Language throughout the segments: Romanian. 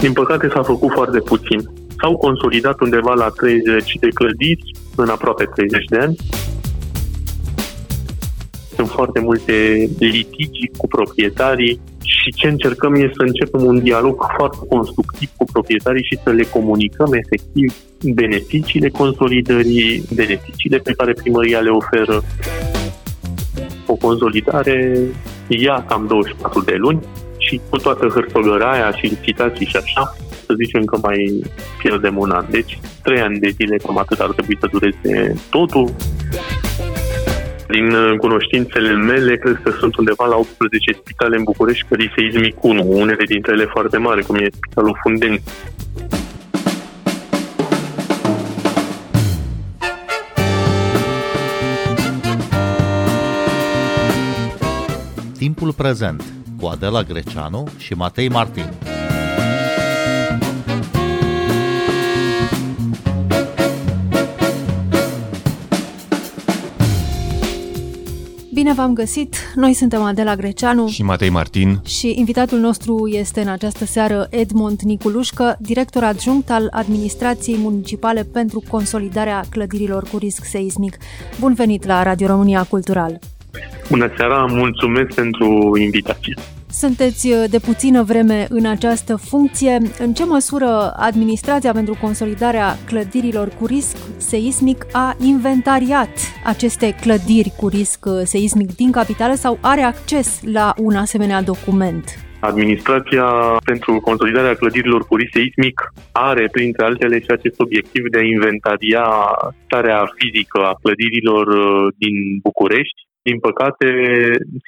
Din păcate s-a făcut foarte puțin. S-au consolidat undeva la 30 de clădiri în aproape 30 de ani. Sunt foarte multe litigi cu proprietarii și ce încercăm este să începem un dialog foarte constructiv cu proprietarii și să le comunicăm efectiv beneficiile consolidării, beneficiile pe care primăria le oferă. O consolidare ia cam 24 de luni și cu toată hârtogăraia și licitații și așa, să zicem că mai pierdem un an. Deci, trei ani de zile, cam atât ar trebui să dureze totul. Din uh, cunoștințele mele, cred că sunt undeva la 18 spitale în București care seismic 1, unele dintre ele foarte mari, cum e Spitalul Fundeni. Timpul prezent cu Adela Greceanu și Matei Martin. Bine v-am găsit! Noi suntem Adela Greceanu și Matei Martin și invitatul nostru este în această seară Edmond Niculușcă, director adjunct al Administrației Municipale pentru Consolidarea Clădirilor cu Risc Seismic. Bun venit la Radio România Cultural! Bună seara, mulțumesc pentru invitație! Sunteți uh, de puțină vreme în această funcție. În ce măsură Administrația pentru Consolidarea Clădirilor cu risc seismic a inventariat aceste clădiri cu risc uh, seismic din capitală sau are acces la un asemenea document? Administrația pentru consolidarea clădirilor cu risc seismic are, printre altele, și acest obiectiv de a inventaria starea fizică a clădirilor uh, din București din păcate,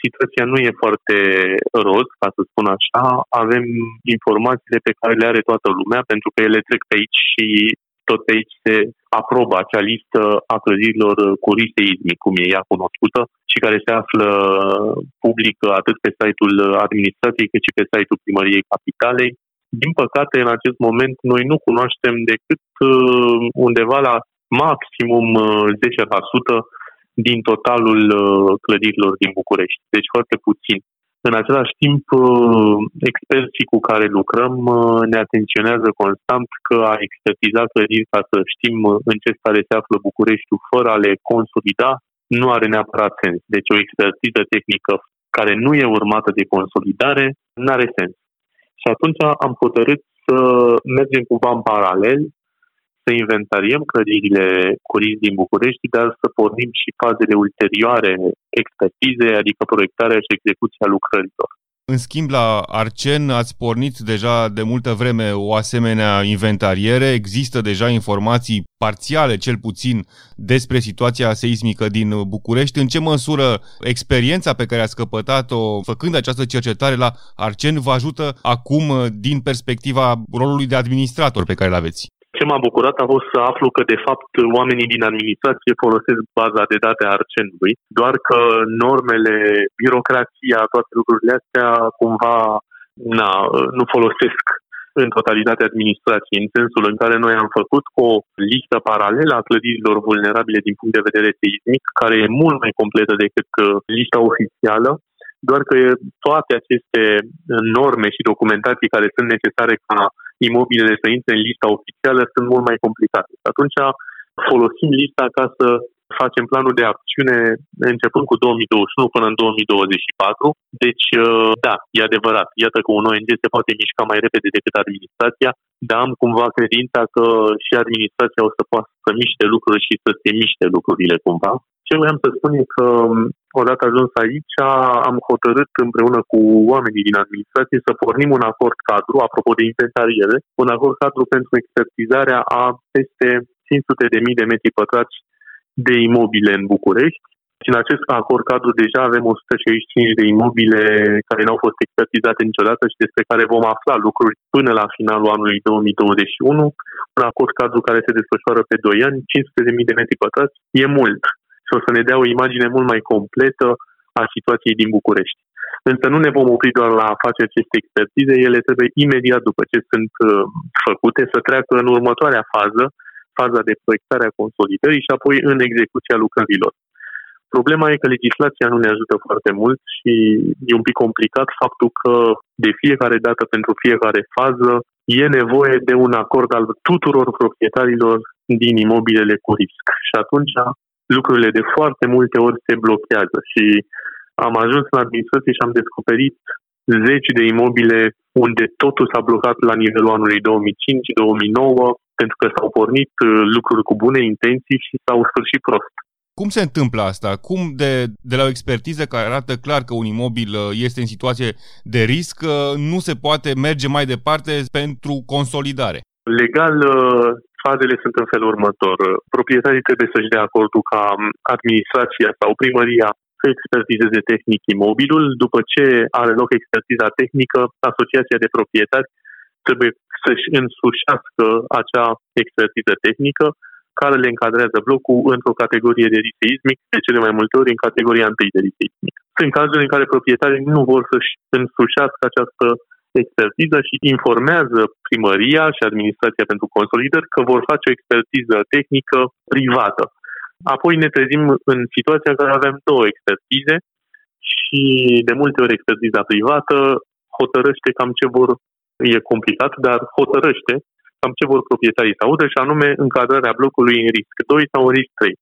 situația nu e foarte roz, ca să spun așa. Avem informațiile pe care le are toată lumea, pentru că ele trec pe aici și tot pe aici se aprobă acea listă a clădirilor cu risc seismic, cum e ea cunoscută, și care se află public atât pe site-ul administrației cât și pe site-ul primăriei capitalei. Din păcate, în acest moment, noi nu cunoaștem decât uh, undeva la maximum 10% uh, din totalul uh, clădirilor din București, deci foarte puțin. În același timp, uh, experții cu care lucrăm uh, ne atenționează constant că a expertiza clădiri ca să știm în ce stare se află Bucureștiul fără a le consolida nu are neapărat sens. Deci o expertiză tehnică care nu e urmată de consolidare nu are sens. Și atunci am hotărât să mergem cumva în paralel să inventariem clădirile cu risc din București, dar să pornim și fazele ulterioare expertize, adică proiectarea și execuția lucrărilor. În schimb, la Arcen ați pornit deja de multă vreme o asemenea inventariere. Există deja informații parțiale, cel puțin, despre situația seismică din București. În ce măsură experiența pe care ați căpătat-o făcând această cercetare la Arcen vă ajută acum din perspectiva rolului de administrator pe care îl aveți? Ce m-a bucurat a fost să aflu că, de fapt, oamenii din administrație folosesc baza de date a Arcenului, doar că normele, birocrația, toate lucrurile astea, cumva, na, nu folosesc în totalitate administrației, în sensul în care noi am făcut o listă paralelă a clădirilor vulnerabile din punct de vedere seismic, care e mult mai completă decât uh, lista oficială, doar că toate aceste norme și documentații care sunt necesare ca imobilele să intre în lista oficială sunt mult mai complicate. Atunci folosim lista ca să facem planul de acțiune începând cu 2021 până în 2024. Deci, uh, da, e adevărat. Iată că un ONG se poate mișca mai repede decât administrația, dar am cumva credința că și administrația o să poată să miște lucruri și să se miște lucrurile cumva. Ce voiam să spun e că um, odată ajuns aici, am hotărât împreună cu oamenii din administrație să pornim un acord cadru, apropo de inventariere, un acord cadru pentru expertizarea a peste 500 de mii de metri pătrați de imobile în București. Și în acest acord cadru deja avem 165 de imobile care nu au fost expertizate niciodată și despre care vom afla lucruri până la finalul anului 2021. Un acord cadru care se desfășoară pe 2 ani, 500.000 de metri pătrați, e mult și o să ne dea o imagine mult mai completă a situației din București. Însă nu ne vom opri doar la a face aceste expertize, ele trebuie imediat după ce sunt uh, făcute să treacă în următoarea fază, faza de proiectare a consolidării și apoi în execuția lucrărilor. Problema e că legislația nu ne ajută foarte mult și e un pic complicat faptul că de fiecare dată, pentru fiecare fază, e nevoie de un acord al tuturor proprietarilor din imobilele cu risc. Și atunci lucrurile de foarte multe ori se blochează și am ajuns la administrație și am descoperit zeci de imobile unde totul s-a blocat la nivelul anului 2005-2009 pentru că s-au pornit uh, lucruri cu bune intenții și s-au sfârșit prost. Cum se întâmplă asta? Cum de, de la o expertiză care arată clar că un imobil uh, este în situație de risc, uh, nu se poate merge mai departe pentru consolidare? Legal, fazele sunt în felul următor. Proprietarii trebuie să-și dea acordul ca administrația sau primăria să expertizeze tehnic imobilul. După ce are loc expertiza tehnică, Asociația de Proprietari trebuie să-și însușească acea expertiză tehnică care le încadrează blocul într-o categorie de risc seismic, de cele mai multe ori în categoria întâi de risc seismic. Sunt cazuri în care proprietarii nu vor să-și însușească această expertiză și informează primăria și administrația pentru consolidări că vor face o expertiză tehnică privată. Apoi ne trezim în situația în care avem două expertize și de multe ori expertiza privată hotărăște cam ce vor, e complicat, dar hotărăște cam ce vor proprietarii să audă și anume încadrarea blocului în risc 2 sau în risc 3.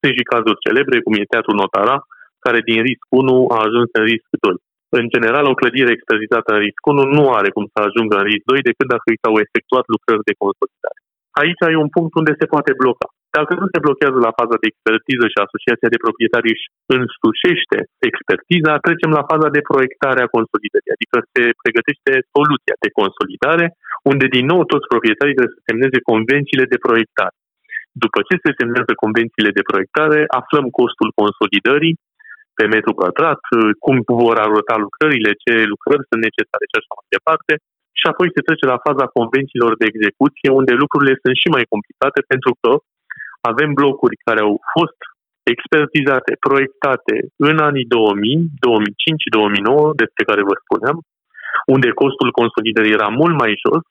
Sunt și cazuri celebre, cum e Teatrul Notara, care din risc 1 a ajuns în risc 2. În general, o clădire experzitată în risc 1 nu are cum să ajungă în risc 2 decât dacă i s-au efectuat lucrări de consolidare. Aici e un punct unde se poate bloca. Dacă nu se blochează la faza de expertiză și Asociația de Proprietari își însușește expertiza, trecem la faza de proiectare a consolidării, adică se pregătește soluția de consolidare, unde din nou toți proprietarii trebuie să semneze convențiile de proiectare. După ce se semnează convențiile de proiectare, aflăm costul consolidării pe metru pătrat, cum vor arăta lucrările, ce lucrări sunt necesare și așa mai departe. Și apoi se trece la faza convențiilor de execuție, unde lucrurile sunt și mai complicate pentru că avem blocuri care au fost expertizate, proiectate în anii 2000, 2005 2009, despre care vă spuneam, unde costul consolidării era mult mai jos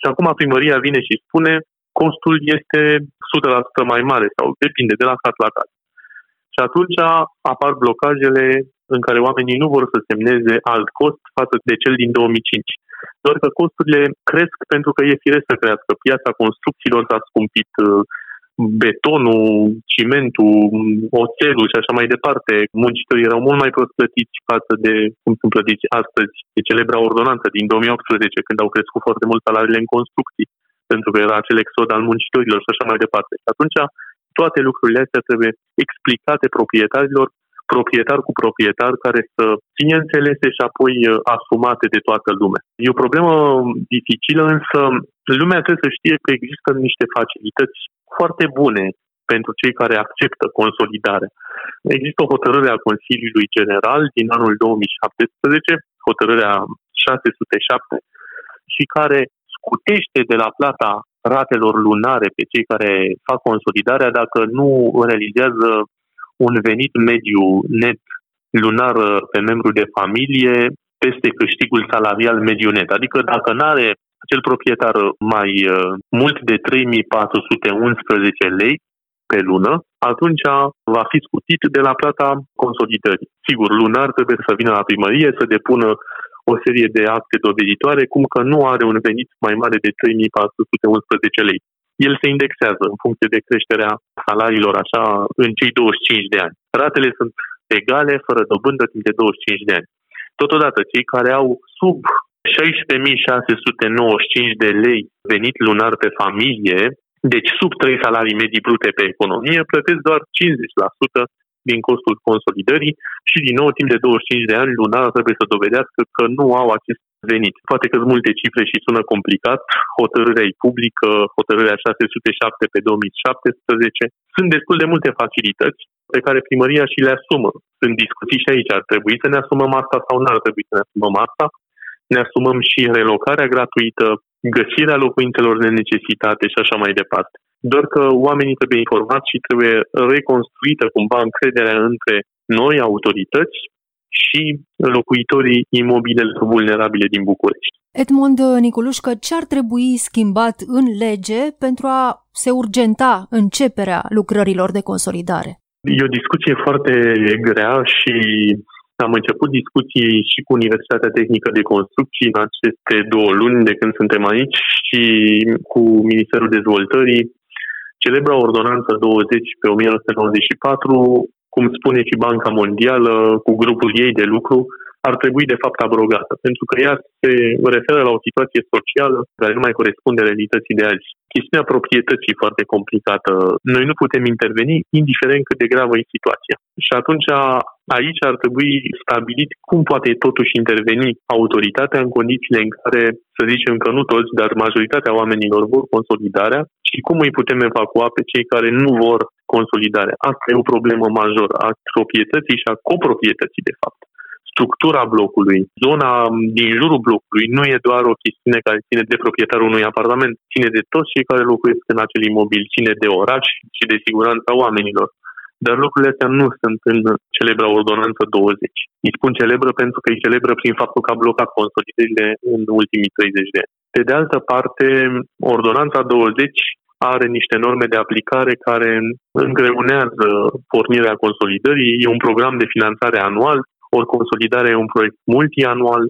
și acum primăria vine și spune costul este 100% mai mare sau depinde de la caz la caz. Și atunci apar blocajele în care oamenii nu vor să semneze alt cost față de cel din 2005. Doar că costurile cresc pentru că e firesc să crească. Piața construcțiilor s-a scumpit, betonul, cimentul, oțelul și așa mai departe. Muncitorii erau mult mai prost plătiți față de cum sunt plătiți astăzi, de celebra ordonanță din 2018, când au crescut foarte mult salariile în construcții, pentru că era acel exod al muncitorilor și așa mai departe. Și atunci toate lucrurile astea trebuie explicate proprietarilor proprietar cu proprietar care să fie înțelese și apoi uh, asumate de toată lumea. E o problemă dificilă, însă lumea trebuie să știe că există niște facilități foarte bune pentru cei care acceptă consolidarea. Există o hotărâre a Consiliului General din anul 2017, hotărârea 607, și care scutește de la plata ratelor lunare pe cei care fac consolidarea dacă nu realizează un venit mediu net lunar pe membru de familie peste câștigul salarial mediu net. Adică dacă nu are acel proprietar mai uh, mult de 3411 lei pe lună, atunci va fi scutit de la plata consolidării. Sigur, lunar trebuie să vină la primărie să depună o serie de acte doveditoare, cum că nu are un venit mai mare de 3411 lei. El se indexează în funcție de creșterea salariilor așa în cei 25 de ani. Ratele sunt egale, fără dobândă, timp de 25 de ani. Totodată, cei care au sub 16.695 de lei venit lunar pe familie, deci sub 3 salarii medii brute pe economie, plătesc doar 50% din costul consolidării și din nou timp de 25 de ani lunar trebuie să dovedească că nu au acest venit. Poate că sunt multe cifre și sună complicat, hotărârea e publică, hotărârea 607 pe 2017, sunt destul de multe facilități pe care primăria și le asumă. Sunt discuții și aici, ar trebui să ne asumăm asta sau nu ar trebui să ne asumăm asta. Ne asumăm și relocarea gratuită, găsirea locuințelor de necesitate și așa mai departe. Doar că oamenii trebuie informați și trebuie reconstruită cumva încrederea între noi, autorități, și locuitorii imobilelor vulnerabile din București. Edmond Nicolușcă, ce ar trebui schimbat în lege pentru a se urgenta începerea lucrărilor de consolidare? E o discuție foarte grea și am început discuții și cu Universitatea Tehnică de Construcții în aceste două luni de când suntem aici și cu Ministerul Dezvoltării. Celebra ordonanță 20 pe 1994, cum spune și Banca Mondială, cu grupul ei de lucru, ar trebui de fapt abrogată, pentru că ea se referă la o situație socială care nu mai corespunde realității de azi. Chestiunea proprietății foarte complicată. Noi nu putem interveni indiferent cât de gravă e situația. Și atunci aici ar trebui stabilit cum poate totuși interveni autoritatea în condițiile în care, să zicem că nu toți, dar majoritatea oamenilor vor consolidarea și cum îi putem evacua pe cei care nu vor consolidarea. Asta e o problemă majoră a proprietății și a coproprietății, de fapt structura blocului, zona din jurul blocului nu e doar o chestiune care ține de proprietarul unui apartament, ține de toți cei care locuiesc în acel imobil, ține de oraș și de siguranța oamenilor. Dar lucrurile astea nu sunt în celebra ordonanță 20. Îi spun celebră pentru că îi celebră prin faptul că a blocat consolidările în ultimii 30 de ani. Pe de altă parte, ordonanța 20 are niște norme de aplicare care îngreunează pornirea consolidării. E un program de finanțare anual ori consolidarea e un proiect multianual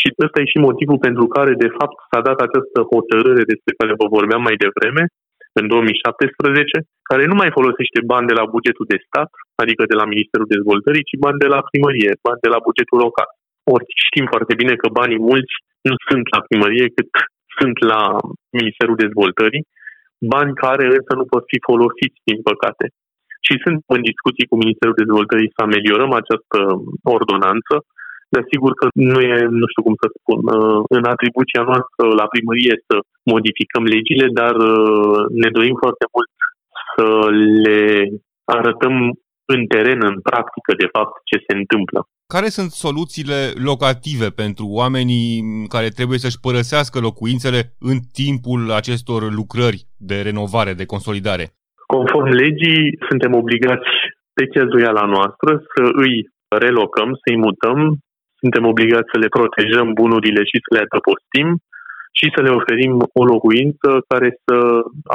și ăsta e și motivul pentru care, de fapt, s-a dat această hotărâre despre care vă vorbeam mai devreme, în 2017, care nu mai folosește bani de la bugetul de stat, adică de la Ministerul Dezvoltării, ci bani de la primărie, bani de la bugetul local. Ori știm foarte bine că banii mulți nu sunt la primărie, cât sunt la Ministerul Dezvoltării, bani care însă nu pot fi folosiți, din păcate și sunt în discuții cu Ministerul Dezvoltării să ameliorăm această ordonanță, dar sigur că nu e, nu știu cum să spun, uh, în atribuția noastră la primărie să modificăm legile, dar uh, ne dorim foarte mult să le arătăm în teren, în practică, de fapt, ce se întâmplă. Care sunt soluțiile locative pentru oamenii care trebuie să-și părăsească locuințele în timpul acestor lucrări de renovare, de consolidare? Conform legii, suntem obligați pe cheltuiala noastră să îi relocăm, să-i mutăm, suntem obligați să le protejăm bunurile și să le adăpostim și să le oferim o locuință care să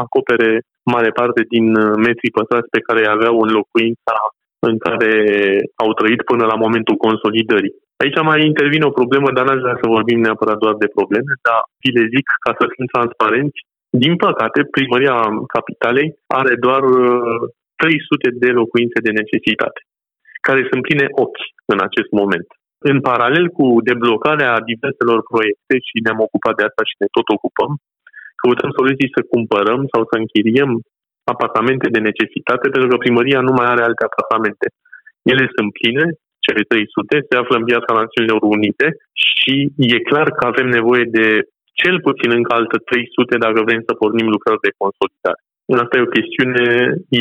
acopere mare parte din metrii pătrați pe care îi aveau în locuința în care au trăit până la momentul consolidării. Aici mai intervine o problemă, dar n-aș vrea să vorbim neapărat doar de probleme, dar vi le zic ca să fim transparenți, din păcate, primăria capitalei are doar 300 uh, de locuințe de necesitate, care sunt pline ochi în acest moment. În paralel cu deblocarea diverselor proiecte și ne-am ocupat de asta și ne tot ocupăm, căutăm soluții să cumpărăm sau să închiriem apartamente de necesitate, pentru că primăria nu mai are alte apartamente. Ele sunt pline, cele 300, se află în viața Națiunilor Unite și e clar că avem nevoie de cel puțin încă altă 300 dacă vrem să pornim lucrări de consolidare. Asta e o chestiune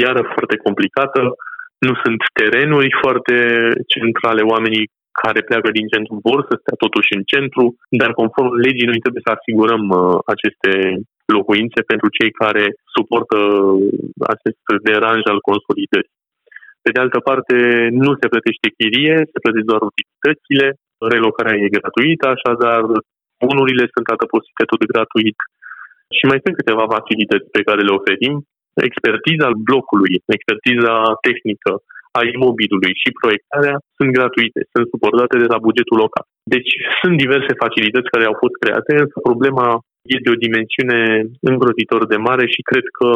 iară foarte complicată. Nu sunt terenuri foarte centrale. Oamenii care pleacă din centru vor să stea totuși în centru, dar conform legii noi trebuie să asigurăm uh, aceste locuințe pentru cei care suportă acest deranj al consolidării. Pe de altă parte, nu se plătește chirie, se plătesc doar utilitățile, relocarea e gratuită, așadar bunurile sunt adăpostite tot gratuit și mai sunt câteva facilități pe care le oferim. Expertiza blocului, expertiza tehnică a imobilului și proiectarea sunt gratuite, sunt suportate de la bugetul local. Deci sunt diverse facilități care au fost create, însă problema e de o dimensiune îngrozitor de mare și cred că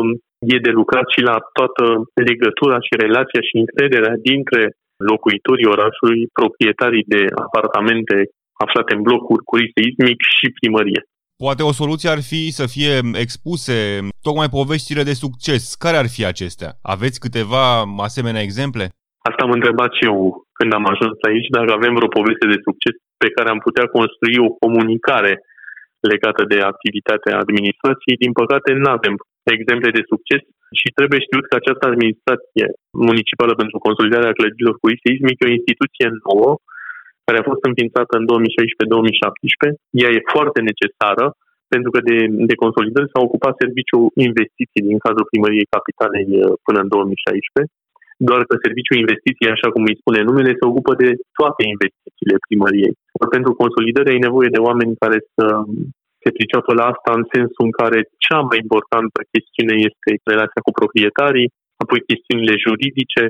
e de lucrat și la toată legătura și relația și încrederea dintre locuitorii orașului, proprietarii de apartamente aflate în blocuri cu risc seismic și primărie. Poate o soluție ar fi să fie expuse tocmai poveștile de succes. Care ar fi acestea? Aveți câteva asemenea exemple? Asta am întrebat și eu când am ajuns aici, dacă avem vreo poveste de succes pe care am putea construi o comunicare legată de activitatea administrației. Din păcate, nu avem exemple de succes și trebuie știut că această administrație municipală pentru consolidarea clădirilor cu risc seismic e o instituție nouă care a fost înființată în 2016-2017. Ea e foarte necesară pentru că de, de consolidări s-a ocupat serviciul investiții din cadrul primăriei capitalei uh, până în 2016, doar că serviciul investiții, așa cum îi spune numele, se ocupă de toate investițiile primăriei. Pentru consolidare ai nevoie de oameni care să se priceapă la asta în sensul în care cea mai importantă chestiune este relația cu proprietarii, apoi chestiunile juridice,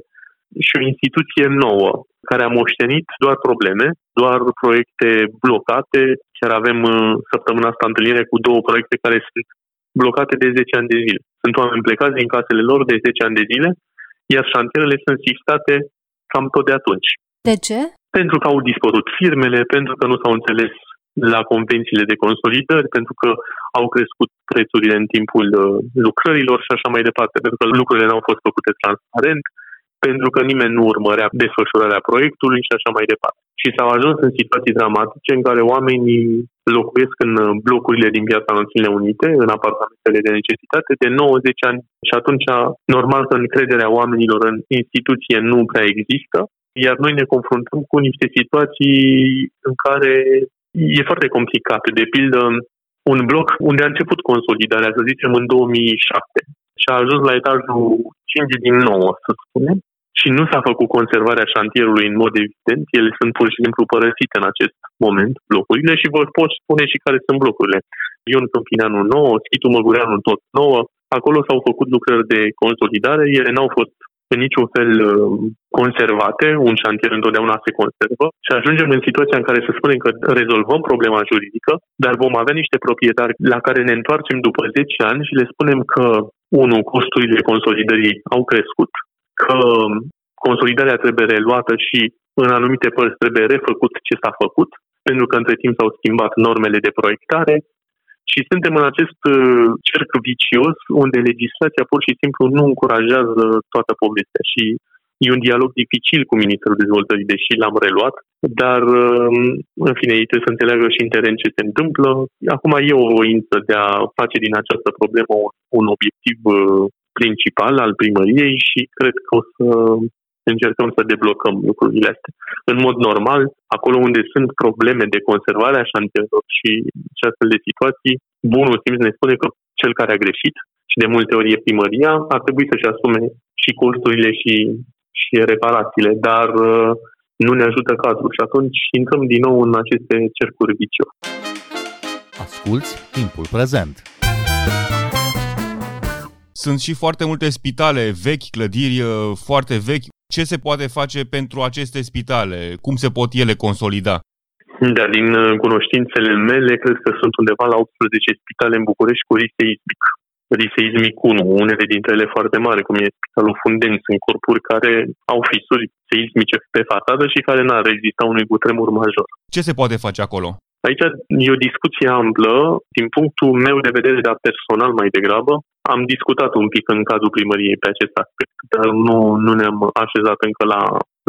și o instituție nouă care a moștenit doar probleme, doar proiecte blocate. Chiar avem uh, săptămâna asta întâlnire cu două proiecte care sunt blocate de 10 ani de zile. Sunt oameni plecați din casele lor de 10 ani de zile, iar șantierele sunt sistate cam tot de atunci. De ce? Pentru că au dispărut firmele, pentru că nu s-au înțeles la convențiile de consolidări, pentru că au crescut prețurile în timpul uh, lucrărilor și așa mai departe, pentru că lucrurile n-au fost făcute transparent, pentru că nimeni nu urmărea desfășurarea proiectului și așa mai departe. Și s-au ajuns în situații dramatice în care oamenii locuiesc în uh, blocurile din piața Națiunile Unite, în apartamentele de necesitate, de 90 ani și atunci normal că încrederea oamenilor în instituție nu prea există, iar noi ne confruntăm cu niște situații în care e foarte complicat. De pildă, un bloc unde a început consolidarea, să zicem, în 2007 și a ajuns la etajul 5 din 9, să spunem, și nu s-a făcut conservarea șantierului în mod evident, ele sunt pur și simplu părăsite în acest moment, blocurile, și vă pot spune și care sunt blocurile. Ion Câmpineanu 9, Schitul Măgureanu tot 9, acolo s-au făcut lucrări de consolidare, ele n-au fost în niciun fel uh, conservate, un șantier întotdeauna se conservă. Și ajungem în situația în care să spunem că rezolvăm problema juridică, dar vom avea niște proprietari la care ne întoarcem după 10 ani și le spunem că, unul, costurile consolidării au crescut, că consolidarea trebuie reluată și în anumite părți trebuie refăcut ce s-a făcut, pentru că între timp s-au schimbat normele de proiectare, și suntem în acest uh, cerc vicios unde legislația pur și simplu nu încurajează toată povestea și e un dialog dificil cu Ministerul Dezvoltării, deși l-am reluat, dar um, în fine ei trebuie să înțeleagă și în teren ce se întâmplă. Acum e o voință de a face din această problemă un obiectiv uh, principal al primăriei și cred că o să încercăm să deblocăm lucrurile astea. În mod normal, acolo unde sunt probleme de conservare a șantierelor și, și astfel de situații, bunul simț ne spune că cel care a greșit și de multe ori e primăria, ar trebui să-și asume și costurile și, și reparațiile, dar uh, nu ne ajută cadrul și atunci intrăm din nou în aceste cercuri vicioase. Asculți timpul prezent. Sunt și foarte multe spitale vechi, clădiri uh, foarte vechi, ce se poate face pentru aceste spitale? Cum se pot ele consolida? Da, din uh, cunoștințele mele, cred că sunt undeva la 18 spitale în București cu risc seismic. Risc seismic 1, unele dintre ele foarte mari, cum e Spitalul Fundeni, sunt corpuri care au fisuri seismice pe fațadă și care n-ar rezista unui cutremur major. Ce se poate face acolo? Aici e o discuție amplă. Din punctul meu de vedere, dar personal mai degrabă, am discutat un pic în cazul primăriei pe acest aspect, dar nu, nu ne-am așezat încă la,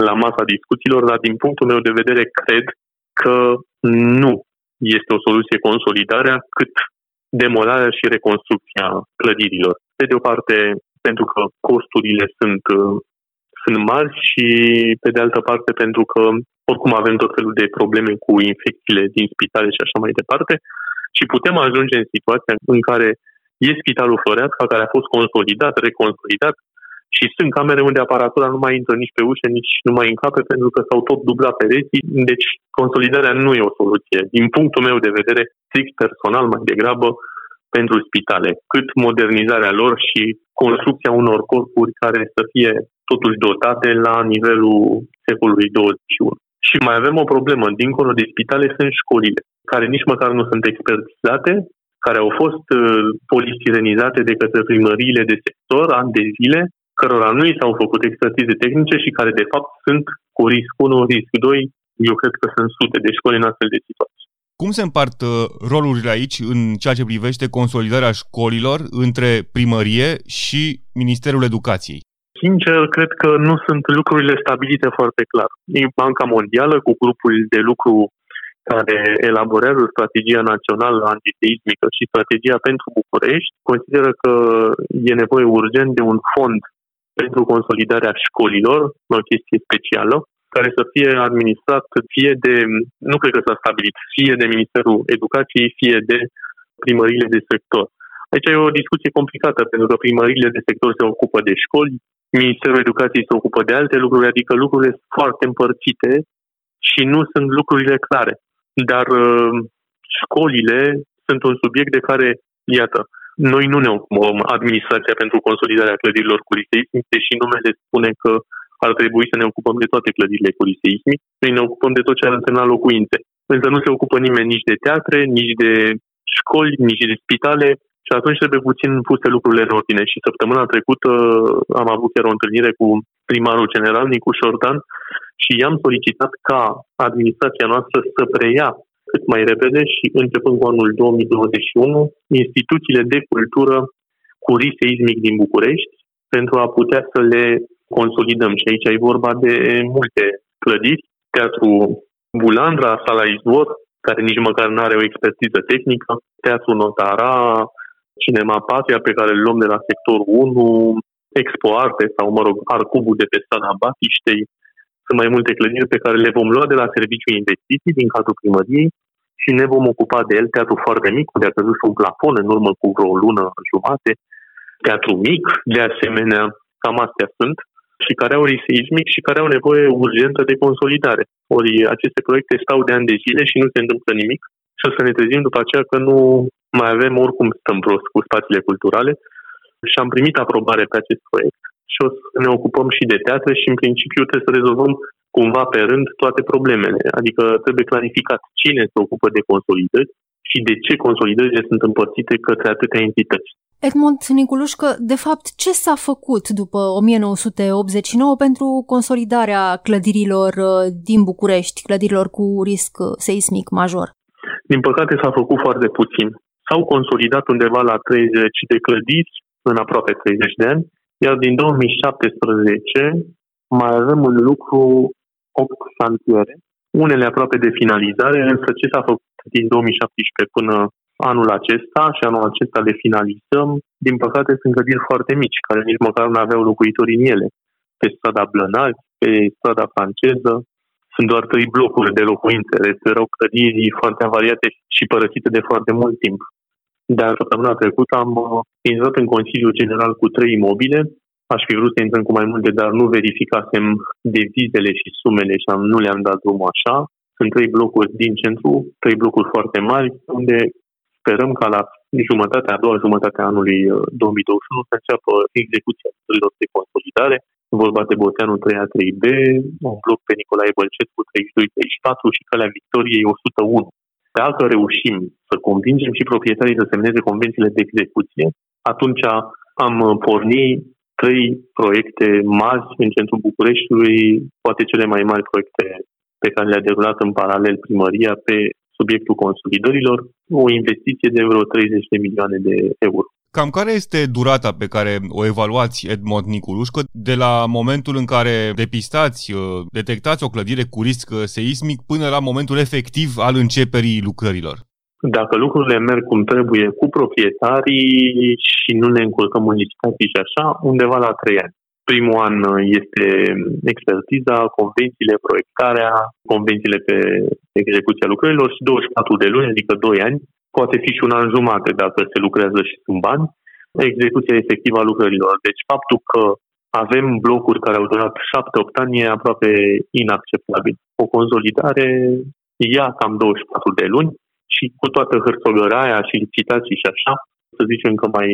la masa discuțiilor, dar din punctul meu de vedere cred că nu este o soluție consolidarea, cât demolarea și reconstrucția clădirilor. Pe de o parte, pentru că costurile sunt, sunt mari și pe de altă parte pentru că oricum avem tot felul de probleme cu infecțiile din spitale și așa mai departe și putem ajunge în situația în care E Spitalul Floreasca, care a fost consolidat, reconsolidat și sunt camere unde aparatura nu mai intră nici pe ușă, nici nu mai încape pentru că s-au tot dublat pereții. Deci consolidarea nu e o soluție. Din punctul meu de vedere, strict personal mai degrabă, pentru spitale, cât modernizarea lor și construcția unor corpuri care să fie totuși dotate la nivelul secolului 21. Și mai avem o problemă. Dincolo de spitale sunt școlile, care nici măcar nu sunt expertizate care au fost uh, polistirenizate de către primăriile de sector ani de zile, cărora nu i s-au făcut expertize tehnice și care de fapt sunt cu risc 1, risc 2, eu cred că sunt sute de școli în astfel de situații. Cum se împart uh, rolurile aici în ceea ce privește consolidarea școlilor între primărie și Ministerul Educației? Sincer, cred că nu sunt lucrurile stabilite foarte clar. Banca Mondială, cu grupul de lucru care elaborează strategia națională antiseismică și strategia pentru București, consideră că e nevoie urgent de un fond pentru consolidarea școlilor, o chestie specială, care să fie administrat fie de, nu cred că s-a stabilit, fie de Ministerul Educației, fie de primările de sector. Aici e o discuție complicată, pentru că primările de sector se ocupă de școli, Ministerul Educației se ocupă de alte lucruri, adică lucrurile sunt foarte împărțite și nu sunt lucrurile clare dar uh, școlile sunt un subiect de care, iată, noi nu ne ocupăm administrația pentru consolidarea clădirilor cu risc deși numele spune că ar trebui să ne ocupăm de toate clădirile cu risc seismic, noi ne ocupăm de tot ce ar însemna locuințe. Însă nu se ocupă nimeni nici de teatre, nici de școli, nici de spitale și atunci trebuie puțin puse lucrurile în ordine. Și săptămâna trecută am avut chiar o întâlnire cu primarul general, Nicu Șordan, și i-am solicitat ca administrația noastră să preia cât mai repede și începând cu anul 2021 instituțiile de cultură cu risc seismic din București pentru a putea să le consolidăm. Și aici e vorba de multe clădiri, Teatru Bulandra, Sala Izvor, care nici măcar nu are o expertiză tehnică, Teatru Notara, Cinema Patria, pe care îl luăm de la sectorul 1, Expo Arte sau, mă rog, Arcubul de pe strada Batiștei. Sunt mai multe clădiri pe care le vom lua de la Serviciul Investiții din cadrul primăriei și ne vom ocupa de el. Teatru foarte mic, unde a căzut un plafon în urmă cu vreo lună jumate. Teatru mic, de asemenea, cam astea sunt și care au risc seismic și care au nevoie urgentă de consolidare. Ori aceste proiecte stau de ani de zile și nu se întâmplă nimic și o să ne trezim după aceea că nu mai avem oricum stăm prost cu spațiile culturale și am primit aprobare pe acest proiect și o să ne ocupăm și de teatre și în principiu trebuie să rezolvăm cumva pe rând toate problemele. Adică trebuie clarificat cine se ocupă de consolidări și de ce consolidările sunt împărțite către atâtea entități. Edmond Niculușcă, de fapt, ce s-a făcut după 1989 pentru consolidarea clădirilor uh, din București, clădirilor cu risc uh, seismic major? Din păcate s-a făcut foarte puțin. S-au consolidat undeva la 30 de clădiri în aproape 30 de ani, iar din 2017 mai avem în lucru 8 șantiere, unele aproape de finalizare, însă ce s-a făcut din 2017 până anul acesta și anul acesta le finalizăm, din păcate sunt clădiri foarte mici, care nici măcar nu aveau locuitori în ele. Pe strada Blănați, pe strada franceză, sunt doar trei blocuri de locuințe, restul erau clădiri foarte avariate și părăsite de foarte mult timp. Dar săptămâna trecută am uh, intrat în Consiliul General cu trei imobile. Aș fi vrut să intrăm cu mai multe, dar nu verificasem devizele și sumele și am, nu le-am dat drumul așa. Sunt trei blocuri din centru, trei blocuri foarte mari, unde sperăm ca la jumătatea, a doua jumătate a anului 2021 uh, să înceapă execuția lucrurilor de consolidare. Vorba de Boteanu 3A 3B, un bloc pe Nicolae Bălcescu 32-34 și Calea Victoriei 101. Dacă reușim să convingem și proprietarii să semneze convențiile de execuție, atunci am pornit trei proiecte mari în centrul Bucureștiului, poate cele mai mari proiecte pe care le-a derulat în paralel primăria pe subiectul consolidărilor, o investiție de vreo 30 de milioane de euro. Cam care este durata pe care o evaluați, Edmond Niculușcă, de la momentul în care depistați, uh, detectați o clădire cu risc uh, seismic până la momentul efectiv al începerii lucrărilor? Dacă lucrurile merg cum trebuie cu proprietarii și nu ne încurcăm în licitații și așa, undeva la trei ani. Primul an uh, este expertiza, convențiile, proiectarea, convențiile pe execuția lucrărilor și 24 de luni, adică 2 ani, poate fi și un an jumate dacă se lucrează și sunt bani, execuția efectivă a lucrărilor. Deci faptul că avem blocuri care au durat 7-8 ani e aproape inacceptabil. O consolidare ia cam 24 de luni și cu toată hârțogăraia și licitații și așa, să zicem că mai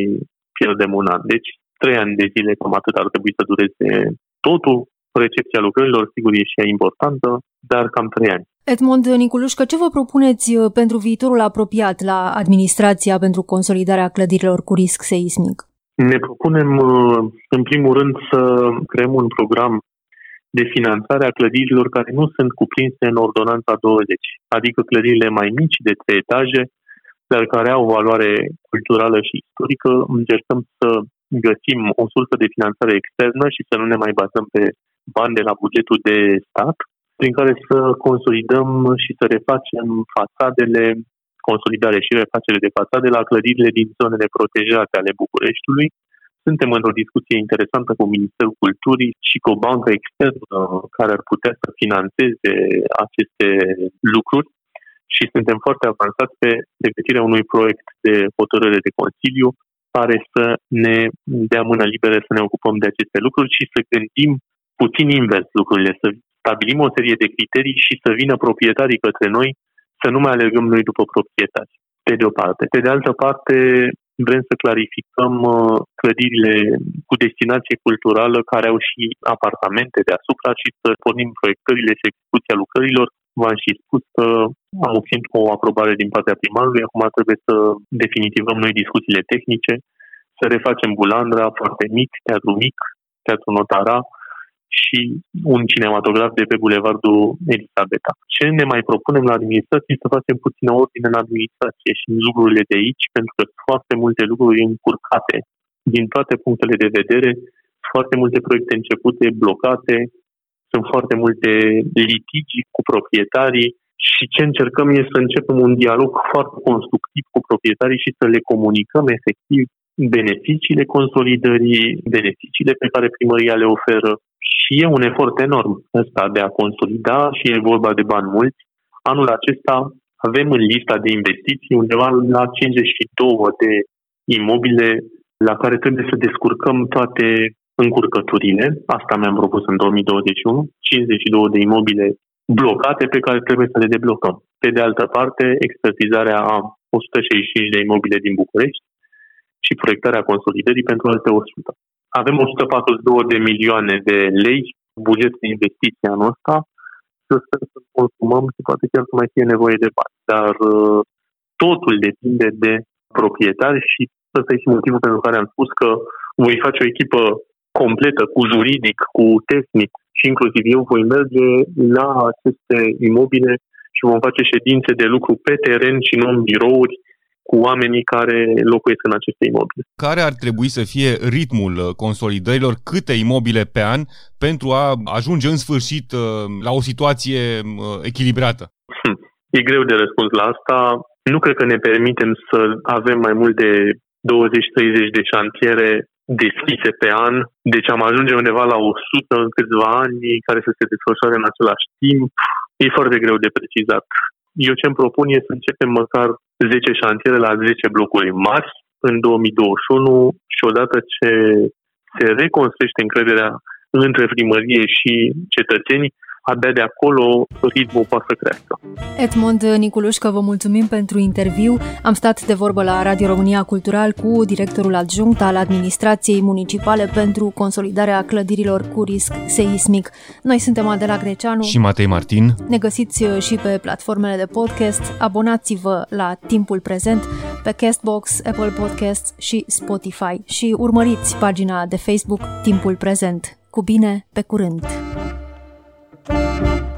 pierdem un an. Deci trei ani de zile, cam atât ar trebui să dureze totul. Recepția lucrărilor, sigur, e și ea importantă, dar cam trei ani. Edmond Niculușcă, ce vă propuneți uh, pentru viitorul apropiat la administrația pentru consolidarea clădirilor cu risc seismic? Ne propunem, uh, în primul rând, să creăm un program de finanțare a clădirilor care nu sunt cuprinse în ordonanța 20, adică clădirile mai mici de trei etaje, dar care au valoare culturală și istorică. Încercăm să găsim o sursă de finanțare externă și să nu ne mai bazăm pe bani de la bugetul de stat, prin care să consolidăm și să refacem fațadele, consolidare și refacere de fațade la clădirile din zonele protejate ale Bucureștiului. Suntem într-o discuție interesantă cu Ministerul Culturii și cu o bancă externă care ar putea să financeze aceste lucruri și suntem foarte avansați pe pregătirea unui proiect de hotărâre de Consiliu care să ne dea mână liberă să ne ocupăm de aceste lucruri și să gândim puțin invers lucrurile, să stabilim o serie de criterii și să vină proprietarii către noi, să nu mai alergăm noi după proprietari, pe de o parte. Pe de altă parte, vrem să clarificăm uh, clădirile cu destinație culturală care au și apartamente deasupra și să pornim proiectările și execuția lucrărilor. V-am și spus că am obținut o aprobare din partea primarului, acum trebuie să definitivăm noi discuțiile tehnice, să refacem Bulandra foarte mic, teatru mic, teatru notara, și un cinematograf de pe Bulevardul Elisabeta. Ce ne mai propunem la administrație să facem puțină ordine în administrație și în lucrurile de aici, pentru că sunt foarte multe lucruri încurcate din toate punctele de vedere, foarte multe proiecte începute, blocate, sunt foarte multe litigi cu proprietarii și ce încercăm este să începem un dialog foarte constructiv cu proprietarii și să le comunicăm efectiv beneficiile consolidării, beneficiile pe care primăria le oferă, și e un efort enorm ăsta de a consolida și e vorba de bani mulți. Anul acesta avem în lista de investiții undeva la 52 de imobile la care trebuie să descurcăm toate încurcăturile. Asta mi-am propus în 2021. 52 de imobile blocate pe care trebuie să le deblocăm. Pe de altă parte, expertizarea a 165 de imobile din București și proiectarea consolidării pentru alte 100. Avem 142 de milioane de lei buget de investiție anul ăsta și o să consumăm și poate chiar să mai fie nevoie de bani. Dar uh, totul depinde de proprietari și ăsta este motivul pentru care am spus că voi face o echipă completă cu juridic, cu tehnic și inclusiv eu voi merge la aceste imobile și vom face ședințe de lucru pe teren și nu în birouri cu oamenii care locuiesc în aceste imobile. Care ar trebui să fie ritmul uh, consolidărilor, câte imobile pe an, pentru a ajunge în sfârșit uh, la o situație uh, echilibrată? Hm, e greu de răspuns la asta. Nu cred că ne permitem să avem mai mult de 20-30 de șantiere deschise pe an, deci am ajunge undeva la 100 în câțiva ani care să se desfășoare în același timp. E foarte greu de precizat. Eu ce îmi propun e să începem măcar 10 șantiere la 10 blocuri mari în 2021 și odată ce se reconstruiește încrederea între primărie și cetățeni, abia de acolo ritmul poate să crească. Edmond Niculușcă, vă mulțumim pentru interviu. Am stat de vorbă la Radio România Cultural cu directorul adjunct al administrației municipale pentru consolidarea clădirilor cu risc seismic. Noi suntem Adela Greceanu și Matei Martin. Ne găsiți și pe platformele de podcast. Abonați-vă la Timpul Prezent pe Castbox, Apple Podcasts și Spotify și urmăriți pagina de Facebook Timpul Prezent. Cu bine, pe curând! Thank you.